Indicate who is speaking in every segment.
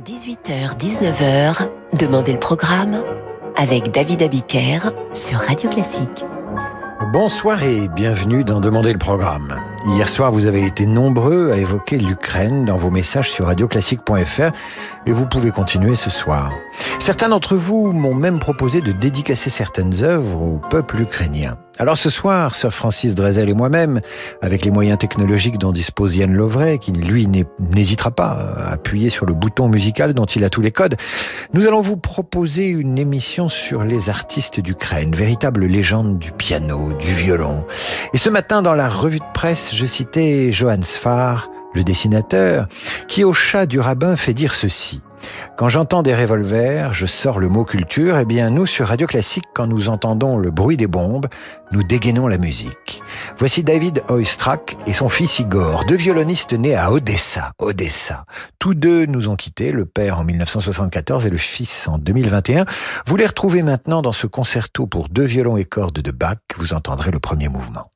Speaker 1: 18h-19h, Demandez le programme avec David Abiker sur Radio Classique.
Speaker 2: Bonsoir et bienvenue dans Demandez le programme. Hier soir, vous avez été nombreux à évoquer l'Ukraine dans vos messages sur radioclassique.fr et vous pouvez continuer ce soir. Certains d'entre vous m'ont même proposé de dédicacer certaines œuvres au peuple ukrainien. Alors ce soir, Sir Francis Drezel et moi-même, avec les moyens technologiques dont dispose Yann Lovray, qui lui n'hésitera pas à appuyer sur le bouton musical dont il a tous les codes, nous allons vous proposer une émission sur les artistes d'Ukraine, véritable légende du piano, du violon. Et ce matin, dans la revue de presse, je citais Johann Sfar, le dessinateur, qui au chat du rabbin fait dire ceci. Quand j'entends des revolvers, je sors le mot culture, et eh bien nous, sur Radio Classique, quand nous entendons le bruit des bombes, nous dégainons la musique. Voici David Oistrakh et son fils Igor, deux violonistes nés à Odessa, Odessa. Tous deux nous ont quittés, le père en 1974 et le fils en 2021. Vous les retrouvez maintenant dans ce concerto pour deux violons et cordes de Bach, vous entendrez le premier mouvement.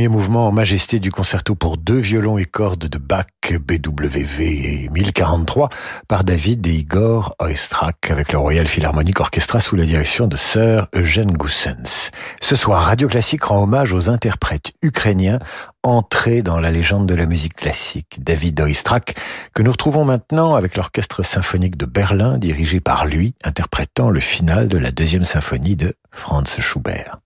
Speaker 2: Premier mouvement en majesté du concerto pour deux violons et cordes de Bach BWV 1043 par David et Igor Oistrakh avec le Royal Philharmonic Orchestra sous la direction de Sir Eugène Goussens. Ce soir, Radio Classique rend hommage aux interprètes ukrainiens entrés dans la légende de la musique classique, David Oistrakh, que nous retrouvons maintenant avec l'Orchestre symphonique de Berlin dirigé par lui, interprétant le final de la deuxième symphonie de Franz Schubert.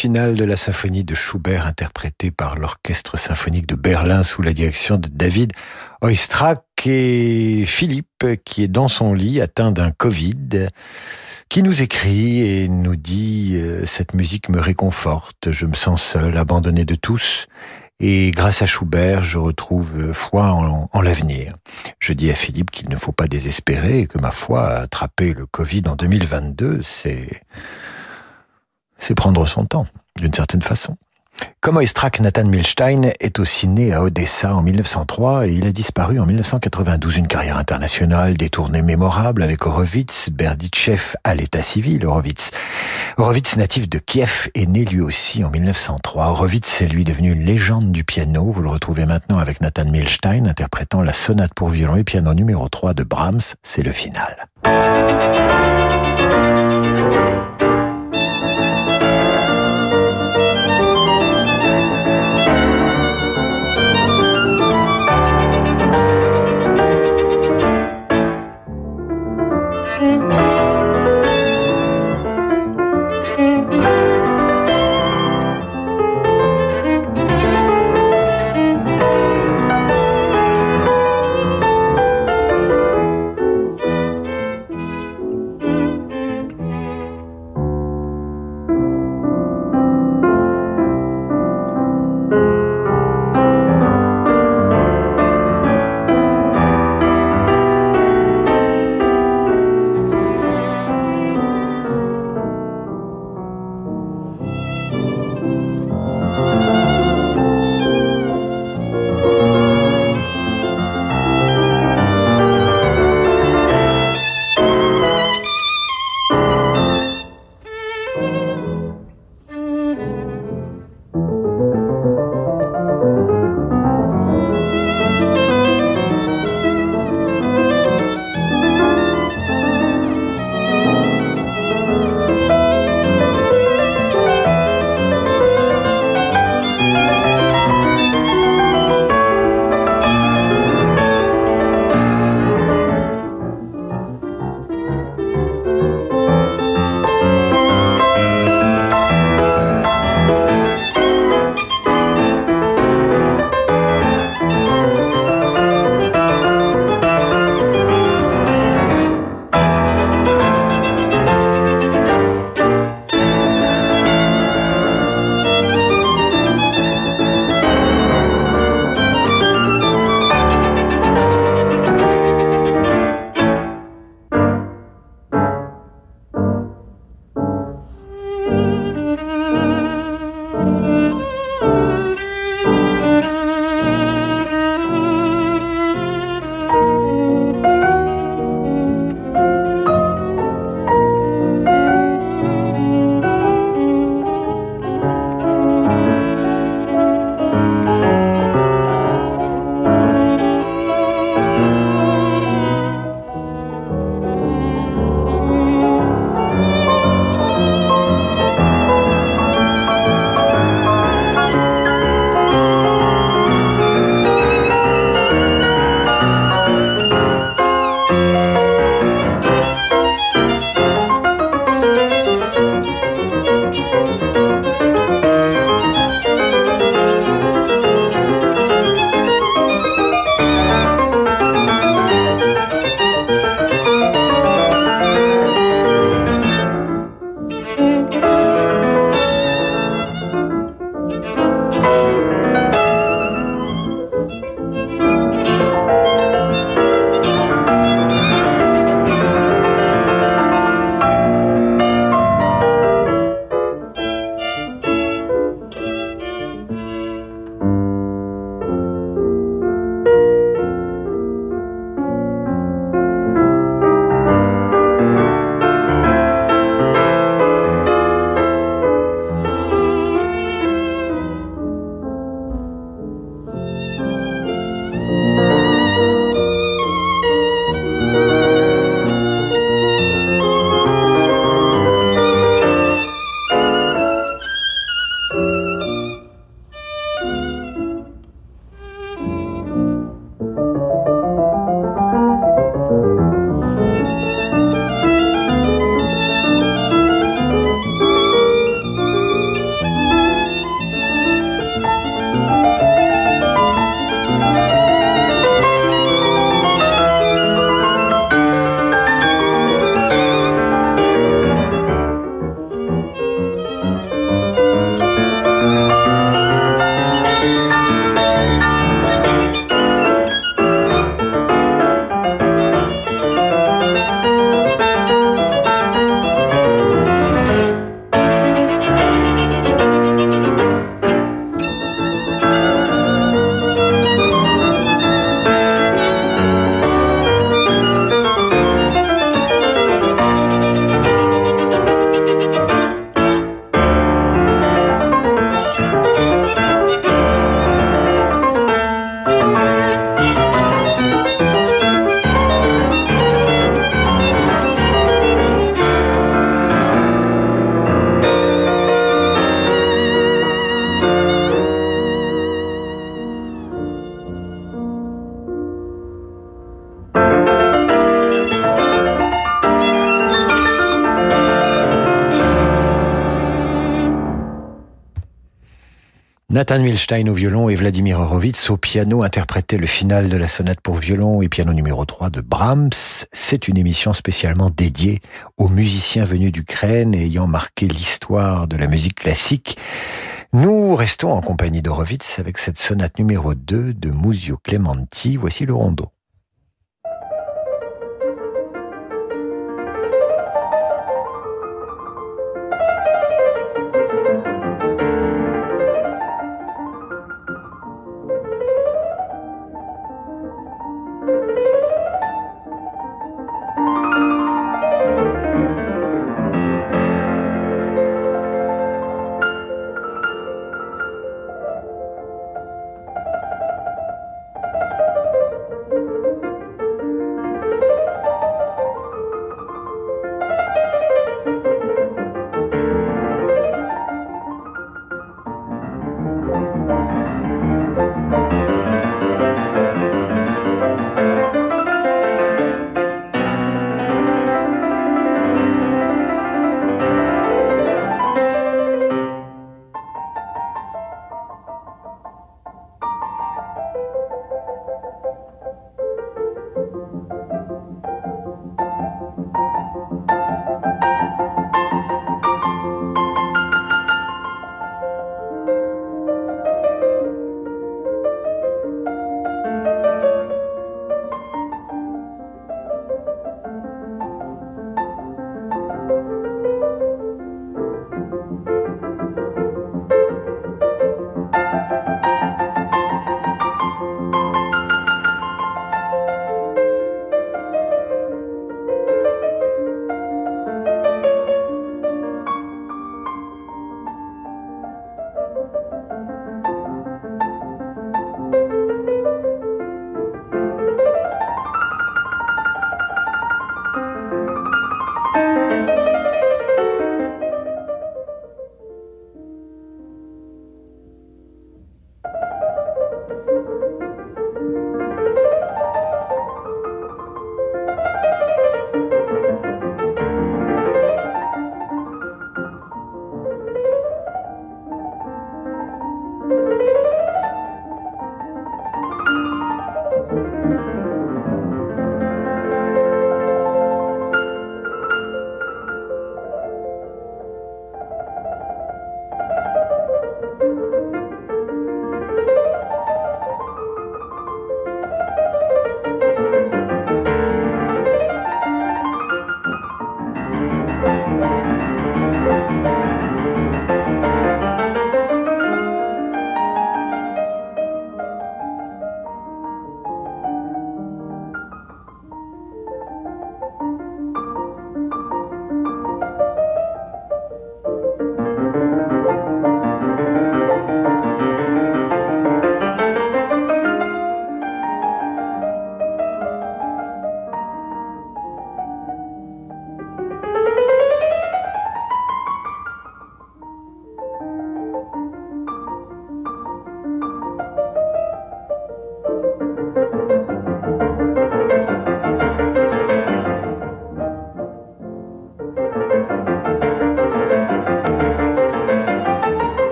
Speaker 2: Finale de la symphonie de Schubert interprétée par l'Orchestre symphonique de Berlin sous la direction de David Oistrakh et Philippe qui est dans son lit atteint d'un Covid qui nous écrit et nous dit euh, cette musique me réconforte, je me sens seul, abandonné de tous. Et grâce à Schubert, je retrouve foi en, en l'avenir. Je dis à Philippe qu'il ne faut pas désespérer et que ma foi, attraper le Covid en 2022, c'est c'est prendre son temps, d'une certaine façon. Comme Oistrakh, Nathan Milstein est aussi né à Odessa en 1903 et il a disparu en 1992. Une carrière internationale, des tournées mémorables avec Horowitz, Berditchev à l'état civil, Horowitz. Horowitz, natif de Kiev, est né lui aussi en 1903. Horowitz est lui devenu une légende du piano. Vous le retrouvez maintenant avec Nathan Milstein interprétant la sonate pour violon et piano numéro 3 de Brahms. C'est le final. Nathan Milstein au violon et Vladimir Horowitz au piano interprétaient le final de la sonate pour violon et piano numéro 3 de Brahms. C'est une émission spécialement dédiée aux musiciens venus d'Ukraine et ayant marqué l'histoire de la musique classique. Nous restons en compagnie d'Horowitz avec cette sonate numéro 2 de Muzio Clementi. Voici le rondo.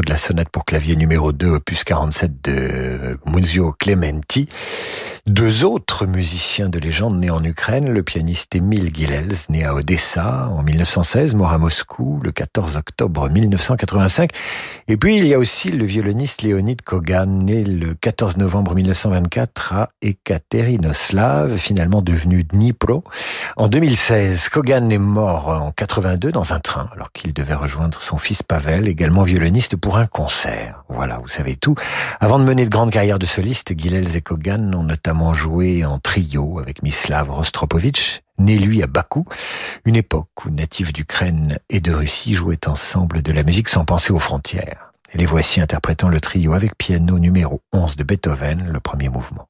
Speaker 2: De la sonate pour clavier numéro 2, opus 47 de Muzio Clementi. Deux autres musiciens de légende nés en Ukraine, le pianiste Emile Gilels, né à Odessa en 1916, mort à Moscou le 14 octobre 1985. Et puis il y a aussi le violoniste Leonid Kogan, né le 14 novembre 1924 à Ekaterinoslav, finalement devenu Dnipro. En 2016, Kogan est mort en 82 dans un train, alors qu'il devait rejoindre son fils Pavel, également violoniste, pour un concert. Voilà, vous savez tout. Avant de mener de grandes carrières de soliste, Gilels et Kogan ont notamment joué en trio avec Mislav Rostropovitch, né lui à Bakou, une époque où natifs d'Ukraine et de Russie jouaient ensemble de la musique sans penser aux frontières. Les voici interprétant le trio avec piano numéro 11 de Beethoven, le premier mouvement.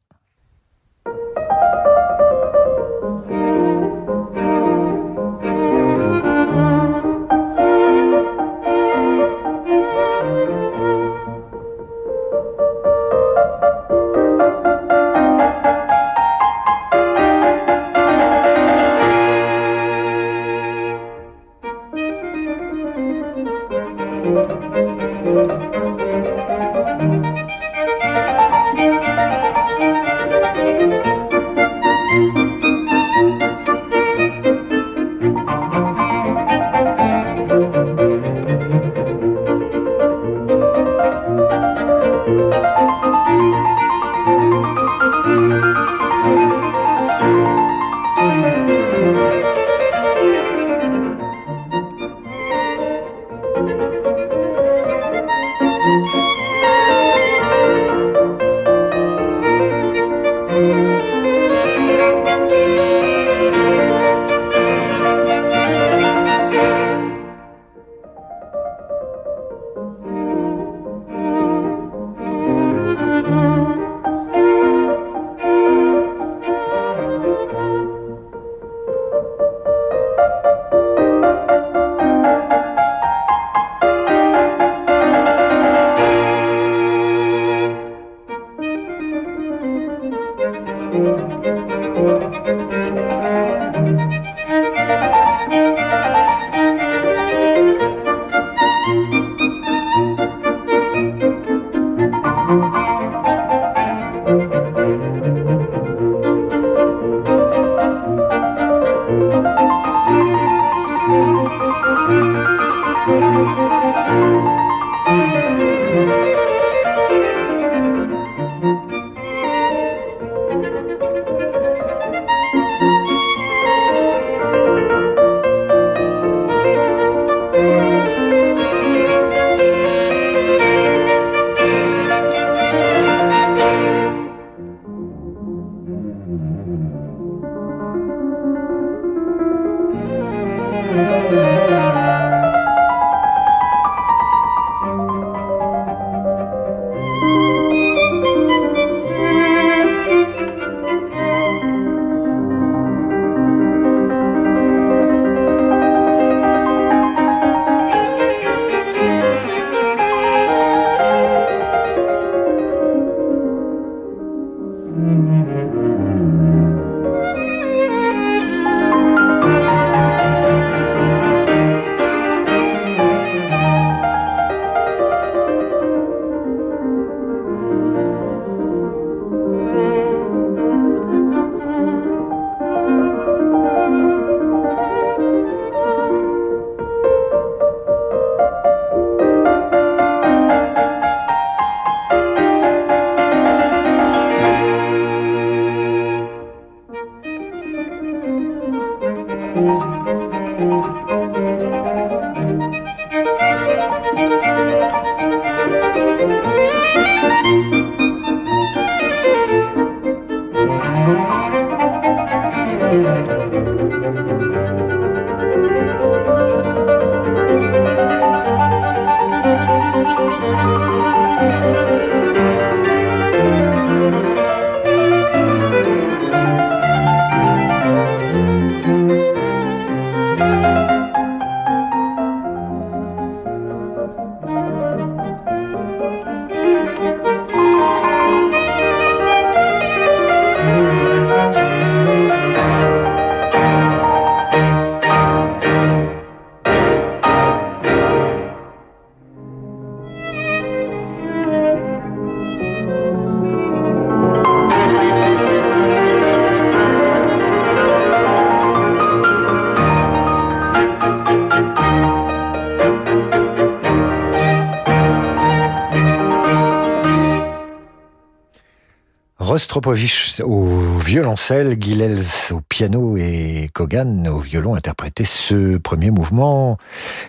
Speaker 2: Rostropovich au violoncelle, Gilels au piano et Kogan au violon interprétaient ce premier mouvement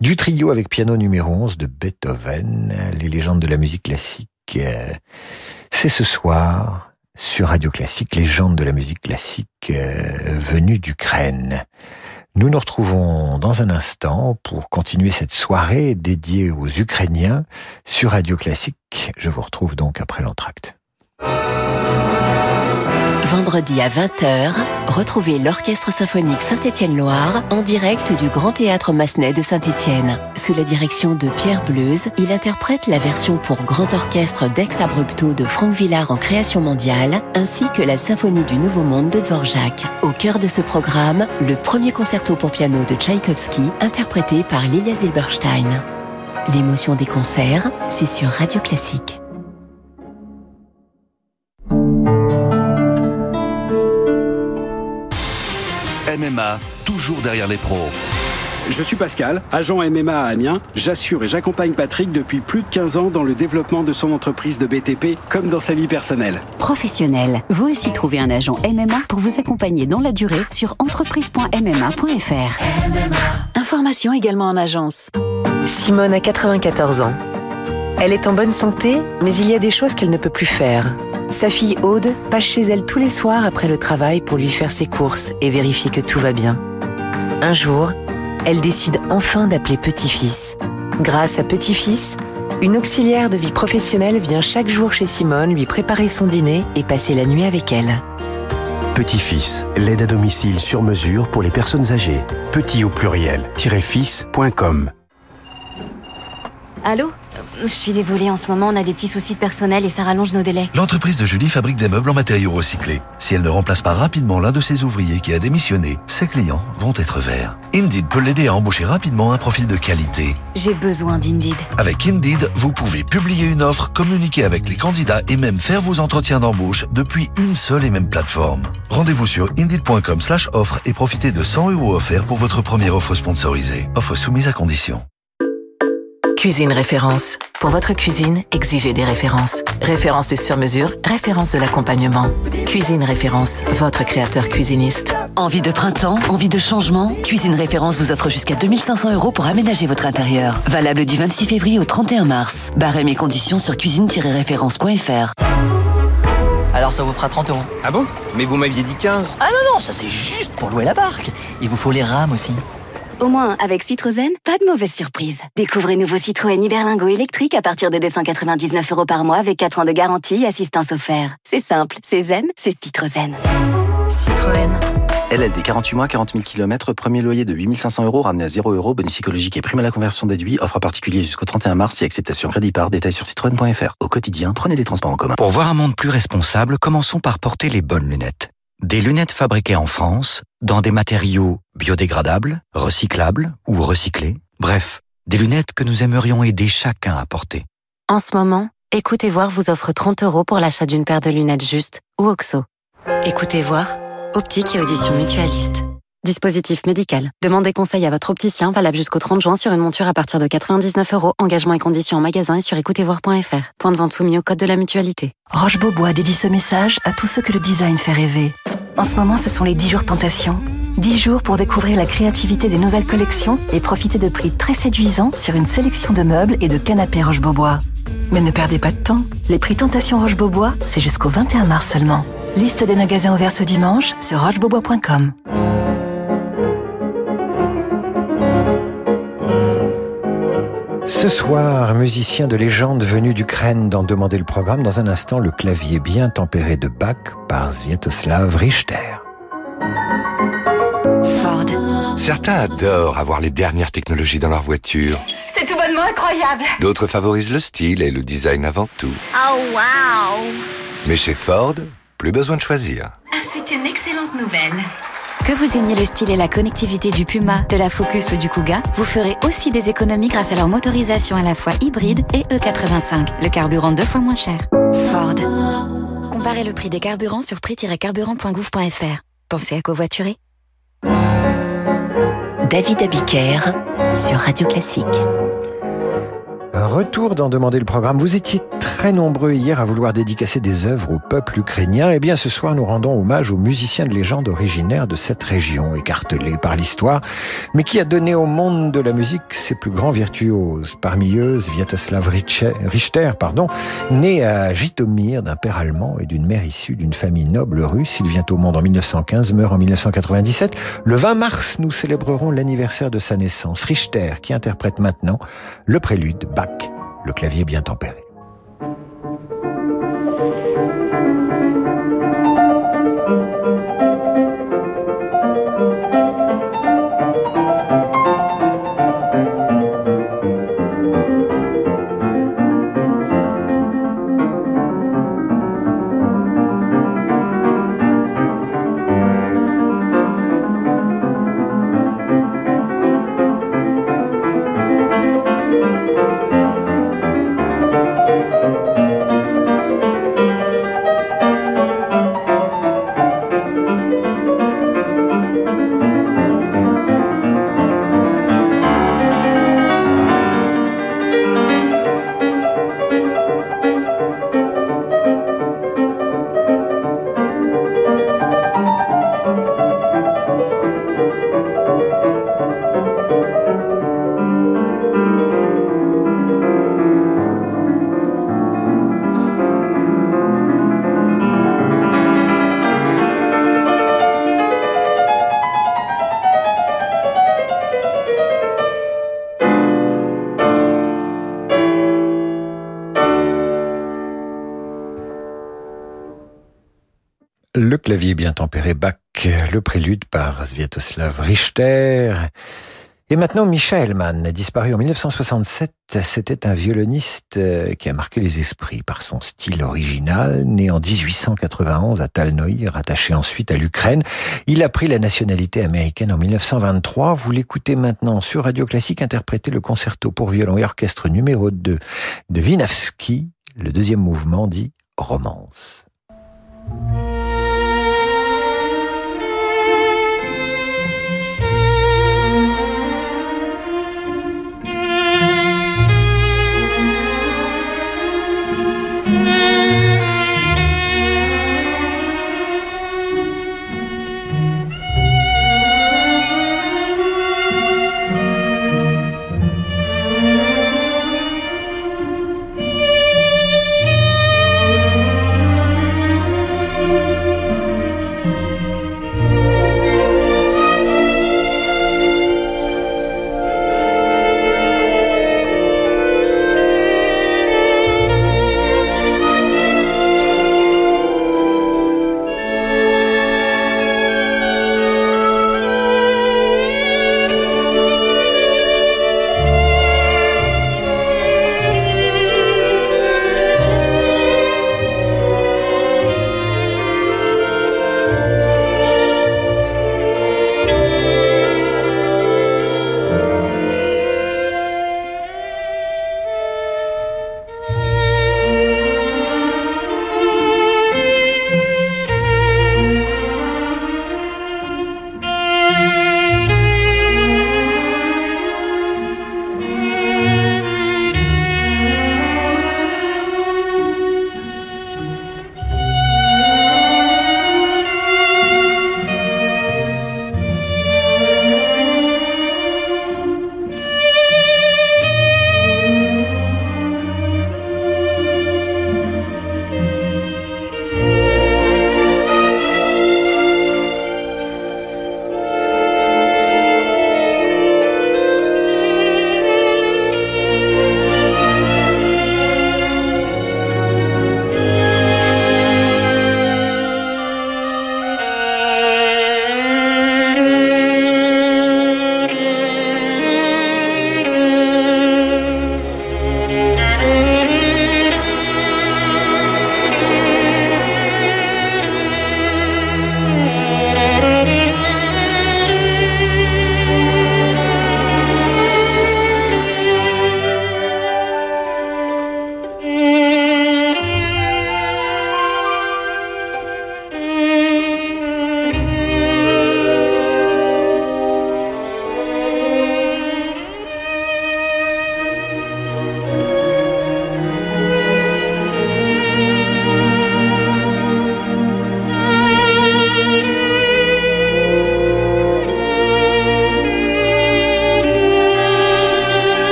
Speaker 2: du trio avec piano numéro 11 de Beethoven, les légendes de la musique classique. C'est ce soir sur Radio Classique, légende de la musique classique euh, venue d'Ukraine. Nous nous retrouvons dans un instant pour continuer cette soirée dédiée aux Ukrainiens sur Radio Classique. Je vous retrouve donc après l'entracte.
Speaker 1: Vendredi à 20h, retrouvez l'Orchestre symphonique Saint-Étienne-Loire en direct du Grand Théâtre Massenet de Saint-Étienne. Sous la direction de Pierre Bleuze, il interprète la version pour grand orchestre d'Ex Abrupto de Franck Villard en création mondiale, ainsi que la Symphonie du Nouveau Monde de Dvorak. Au cœur de ce programme, le premier concerto pour piano de Tchaïkovski, interprété par Lilia Zilberstein. L'émotion des concerts, c'est sur Radio Classique.
Speaker 3: MMA, toujours derrière les pros.
Speaker 4: Je suis Pascal, agent MMA à Amiens. J'assure et j'accompagne Patrick depuis plus de 15 ans dans le développement de son entreprise de BTP comme dans sa vie personnelle.
Speaker 5: Professionnel, vous aussi trouvez un agent MMA pour vous accompagner dans la durée sur entreprise.mma.fr. Information également en agence.
Speaker 6: Simone a 94 ans. Elle est en bonne santé, mais il y a des choses qu'elle ne peut plus faire. Sa fille Aude passe chez elle tous les soirs après le travail pour lui faire ses courses et vérifier que tout va bien. Un jour, elle décide enfin d'appeler Petit-Fils. Grâce à Petit-Fils, une auxiliaire de vie professionnelle vient chaque jour chez Simone lui préparer son dîner et passer la nuit avec elle.
Speaker 7: Petit-Fils, l'aide à domicile sur mesure pour les personnes âgées. Petit au pluriel, fils.com.
Speaker 8: Allô? Je suis désolée, en ce moment on a des petits soucis de personnel et ça rallonge nos délais.
Speaker 9: L'entreprise de Julie fabrique des meubles en matériaux recyclés. Si elle ne remplace pas rapidement l'un de ses ouvriers qui a démissionné, ses clients vont être verts. Indeed peut l'aider à embaucher rapidement un profil de qualité.
Speaker 8: J'ai besoin d'Indeed.
Speaker 9: Avec Indeed, vous pouvez publier une offre, communiquer avec les candidats et même faire vos entretiens d'embauche depuis une seule et même plateforme. Rendez-vous sur indeed.com slash offre et profitez de 100 euros offerts pour votre première offre sponsorisée. Offre soumise à condition.
Speaker 6: Cuisine référence. Pour votre cuisine, exigez des références. Référence de sur-mesure, référence de l'accompagnement. Cuisine référence, votre créateur cuisiniste.
Speaker 10: Envie de printemps, envie de changement? Cuisine Référence vous offre jusqu'à 2500 euros pour aménager votre intérieur. Valable du 26 février au 31 mars. Barème et conditions sur cuisine-référence.fr.
Speaker 11: Alors ça vous fera 30 euros.
Speaker 12: Ah bon? Mais vous m'aviez dit 15.
Speaker 11: Ah non, non, ça c'est juste pour louer la barque. Il vous faut les rames aussi.
Speaker 8: Au moins, avec Citroën, pas de mauvaise surprise. Découvrez nouveau Citroën Iberlingo électrique à partir de 299 euros par mois avec 4 ans de garantie et assistance offerte. C'est simple, c'est zen, c'est Citroën.
Speaker 6: Citroën.
Speaker 13: LLD 48 mois, 40 000 km, premier loyer de 8500 euros ramené à 0 euros, bonus psychologique et prime à la conversion déduit, offre à particulier jusqu'au 31 mars et acceptation crédit par, détail sur citroën.fr. Au quotidien, prenez les transports en commun.
Speaker 14: Pour voir un monde plus responsable, commençons par porter les bonnes lunettes. Des lunettes fabriquées en France, dans des matériaux biodégradables, recyclables ou recyclés. Bref, des lunettes que nous aimerions aider chacun à porter.
Speaker 15: En ce moment, Écoutez Voir vous offre 30 euros pour l'achat d'une paire de lunettes justes ou OXO. Écoutez Voir, optique et audition mutualiste. Dispositif médical. Demandez conseil à votre opticien valable jusqu'au 30 juin sur une monture à partir de 99 euros. Engagement et conditions en magasin et sur écoutezvoir.fr. Point de vente soumis au code de la mutualité.
Speaker 16: Roche Beaubois dédie ce message à tous ceux que le design fait rêver. En ce moment, ce sont les 10 jours tentation. 10 jours pour découvrir la créativité des nouvelles collections et profiter de prix très séduisants sur une sélection de meubles et de canapés Roche Beaubois. Mais ne perdez pas de temps. Les prix Tentation Roche Beaubois, c'est jusqu'au 21 mars seulement. Liste des magasins ouverts ce dimanche sur rochebeaubois.com.
Speaker 2: Ce soir, musicien de légende venu d'Ukraine d'en demander le programme. Dans un instant, le clavier bien tempéré de Bach par Sviatoslav Richter.
Speaker 8: Ford.
Speaker 17: Certains adorent avoir les dernières technologies dans leur voiture.
Speaker 18: C'est tout bonnement incroyable.
Speaker 17: D'autres favorisent le style et le design avant tout.
Speaker 18: Oh wow.
Speaker 17: Mais chez Ford, plus besoin de choisir.
Speaker 18: Ah, c'est une excellente nouvelle.
Speaker 15: Que vous aimiez le style et la connectivité du Puma, de la Focus ou du Kuga, vous ferez aussi des économies grâce à leur motorisation à la fois hybride et E85, le carburant deux fois moins cher.
Speaker 8: Ford.
Speaker 15: Comparez le prix des carburants sur prix-carburant.gouv.fr. Pensez à covoiturer.
Speaker 1: David Abiker sur Radio Classique.
Speaker 2: Retour d'en demander le programme. Vous étiez très nombreux hier à vouloir dédicacer des œuvres au peuple ukrainien. Eh bien, ce soir, nous rendons hommage aux musiciens de légende originaires de cette région, écartelée par l'histoire, mais qui a donné au monde de la musique ses plus grands virtuoses. Parmi eux, Sviatoslav Richter, pardon, né à Jitomir d'un père allemand et d'une mère issue d'une famille noble russe. Il vient au monde en 1915, meurt en 1997. Le 20 mars, nous célébrerons l'anniversaire de sa naissance. Richter, qui interprète maintenant le prélude Bach, le clavier bien tempéré. Clavier bien tempéré Bach, le prélude par Sviatoslav Richter. Et maintenant, Misha Hellman, disparu en 1967, c'était un violoniste euh, qui a marqué les esprits par son style original. Né en 1891 à Talnoï, rattaché ensuite à l'Ukraine, il a pris la nationalité américaine en 1923. Vous l'écoutez maintenant sur Radio Classique interpréter le concerto pour violon et orchestre numéro 2 de Winavski, le deuxième mouvement dit Romance.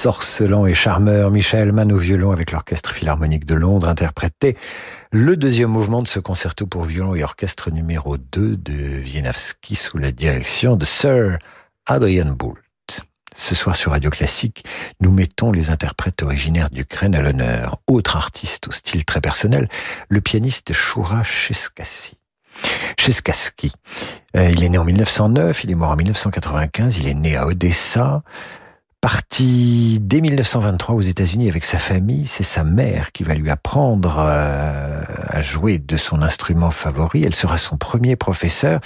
Speaker 2: Ensorcelant et charmeur, Michel Mann au violon avec l'Orchestre Philharmonique de Londres interprétait le deuxième mouvement de ce concerto pour violon et orchestre numéro 2 de Wieniawski sous la direction de Sir Adrian Boult. Ce soir sur Radio Classique, nous mettons les interprètes originaires d'Ukraine à l'honneur. Autre artiste au style très personnel, le pianiste Shura Cheskassi. Cheskaski. Euh, il est né en 1909, il est mort en 1995, il est né à Odessa. Parti dès 1923 aux États-Unis avec sa famille, c'est sa mère qui va lui apprendre euh, à jouer de son instrument favori. Elle sera son premier professeur.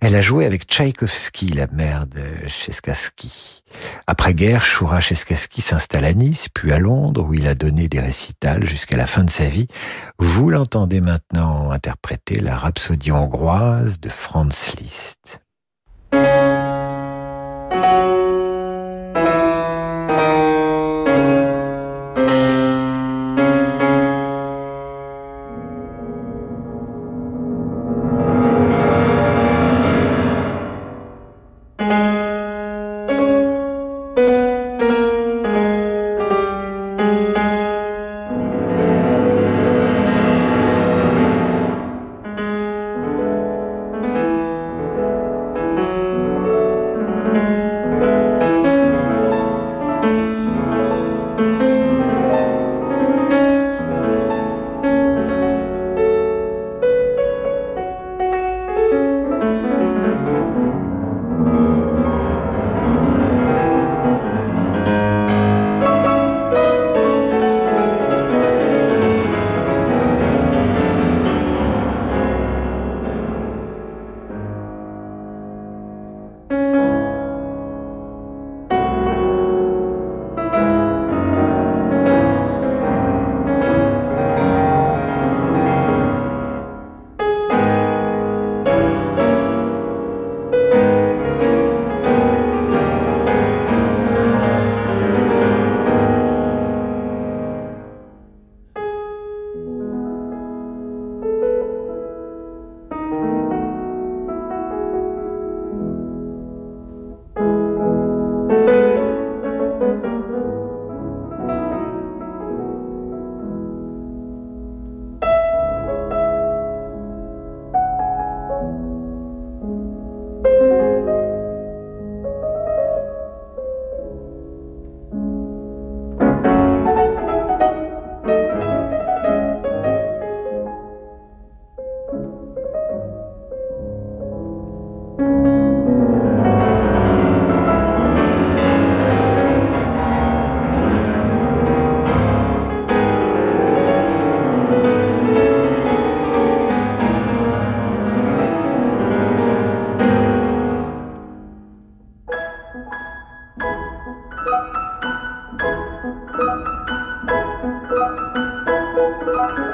Speaker 2: Elle a joué avec Tchaïkovski, la mère de Cheskaski. Après-guerre, Shura Cheskaski s'installe à Nice, puis à Londres, où il a donné des récitals jusqu'à la fin de sa vie. Vous l'entendez maintenant interpréter la rhapsodie hongroise de Franz Liszt. Thank you.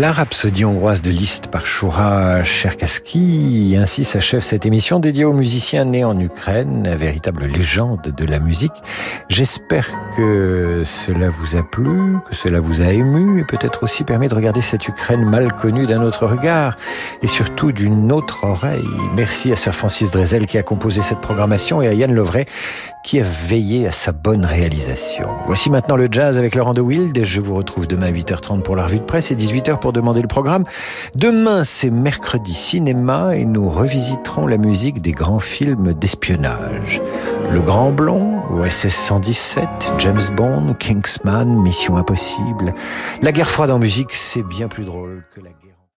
Speaker 2: La rhapsodie hongroise de Liszt par Shura Cherkassky. Ainsi s'achève cette émission dédiée aux musiciens nés en Ukraine, véritable légende de la musique. J'espère que cela vous a plu, que cela vous a ému et peut-être aussi permis de regarder cette Ukraine mal connue d'un autre regard et surtout d'une autre oreille. Merci à Sir Francis Drezel qui a composé cette programmation et à Yann Lovray qui a veillé à sa bonne réalisation. Voici maintenant le jazz avec Laurent de Wild je vous retrouve demain à 8h30 pour la revue de presse et 18h pour demander le programme. Demain, c'est mercredi cinéma et nous revisiterons la musique des grands films d'espionnage. Le Grand Blond, OSS 117, James Bond, Kingsman, Mission Impossible. La guerre froide en musique, c'est bien plus drôle que la guerre